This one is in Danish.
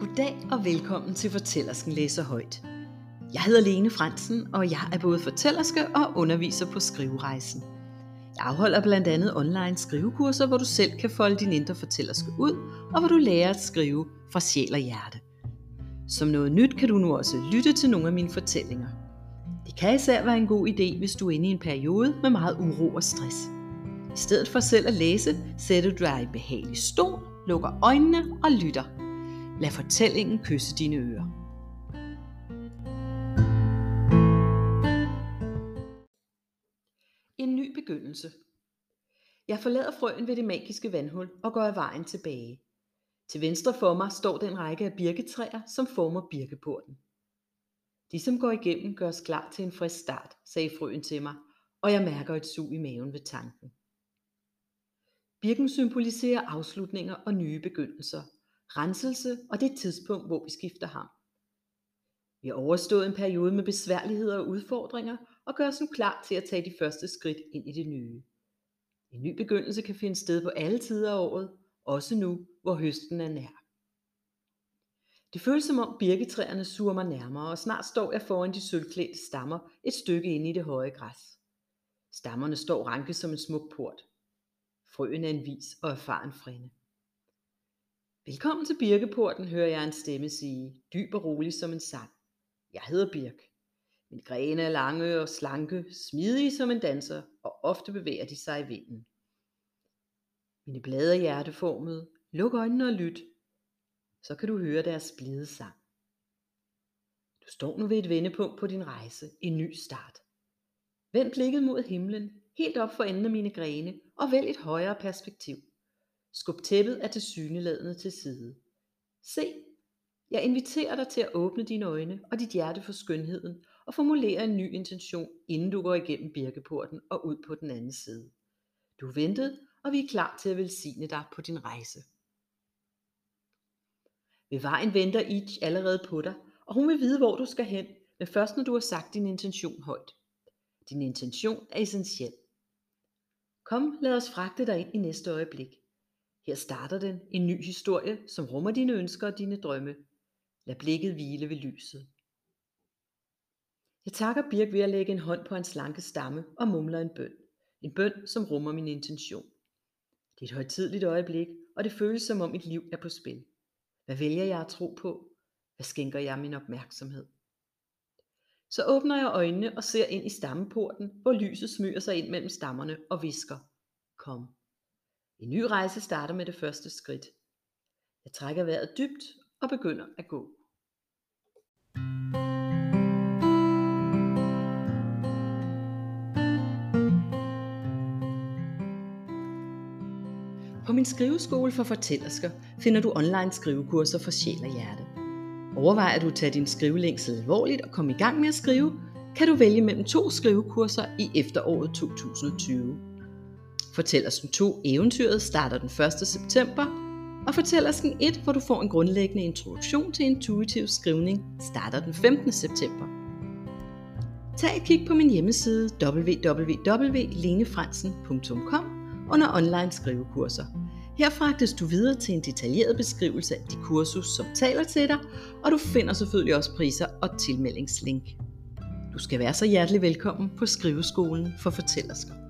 Goddag og velkommen til Fortællersken læser højt. Jeg hedder Lene Fransen, og jeg er både fortællerske og underviser på Skriverejsen. Jeg afholder blandt andet online skrivekurser, hvor du selv kan folde din indre fortællerske ud, og hvor du lærer at skrive fra sjæl og hjerte. Som noget nyt kan du nu også lytte til nogle af mine fortællinger. Det kan især være en god idé, hvis du er inde i en periode med meget uro og stress. I stedet for selv at læse, sætter du dig i behagelig stol, lukker øjnene og lytter. Lad fortællingen kysse dine ører. En ny begyndelse. Jeg forlader frøen ved det magiske vandhul og går af vejen tilbage. Til venstre for mig står den række af birketræer, som former birkeporten. De, som går igennem, gør os klar til en frisk start, sagde frøen til mig, og jeg mærker et sug i maven ved tanken. Birken symboliserer afslutninger og nye begyndelser, renselse og det tidspunkt, hvor vi skifter ham. Vi har overstået en periode med besværligheder og udfordringer og gør os nu klar til at tage de første skridt ind i det nye. En ny begyndelse kan finde sted på alle tider af året, også nu, hvor høsten er nær. Det føles som om birketræerne suger mig nærmere, og snart står jeg foran de sølvklædte stammer et stykke inde i det høje græs. Stammerne står ranke som en smuk port. Frøen er en vis og erfaren frænde. Velkommen til Birkeporten, hører jeg en stemme sige, dyb og rolig som en sang. Jeg hedder Birk. Min grene er lange og slanke, smidige som en danser, og ofte bevæger de sig i vinden. Mine blade er hjerteformede. Luk øjnene og lyt. Så kan du høre deres blide sang. Du står nu ved et vendepunkt på din rejse, en ny start. Vend blikket mod himlen, helt op for enden af mine grene, og vælg et højere perspektiv. Skub tæppet af tilsyneladende til side. Se, jeg inviterer dig til at åbne dine øjne og dit hjerte for skønheden og formulere en ny intention, inden du går igennem birkeporten og ud på den anden side. Du er ventet, og vi er klar til at velsigne dig på din rejse. Ved vejen venter Itch allerede på dig, og hun vil vide, hvor du skal hen, men først når du har sagt din intention højt. Din intention er essentiel. Kom, lad os fragte dig ind i næste øjeblik. Her starter den, en ny historie, som rummer dine ønsker og dine drømme. Lad blikket hvile ved lyset. Jeg takker Birk ved at lægge en hånd på hans slanke stamme og mumler en bøn. En bøn, som rummer min intention. Det er et højtidligt øjeblik, og det føles som om mit liv er på spil. Hvad vælger jeg at tro på? Hvad skænker jeg min opmærksomhed? Så åbner jeg øjnene og ser ind i stammeporten, hvor lyset smyger sig ind mellem stammerne og visker. Kom. En ny rejse starter med det første skridt. Jeg trækker vejret dybt og begynder at gå. På min skriveskole for fortællersker finder du online skrivekurser for sjæl og hjerte. Overvejer du at tage din skrivelængsel alvorligt og komme i gang med at skrive, kan du vælge mellem to skrivekurser i efteråret 2020. Fortællersken 2 Eventyret starter den 1. september, og Fortællersken 1, hvor du får en grundlæggende introduktion til intuitiv skrivning, starter den 15. september. Tag et kig på min hjemmeside www.lenefransen.com under online skrivekurser. Her fragtes du videre til en detaljeret beskrivelse af de kursus, som taler til dig, og du finder selvfølgelig også priser og tilmeldingslink. Du skal være så hjertelig velkommen på Skriveskolen for Fortællersker.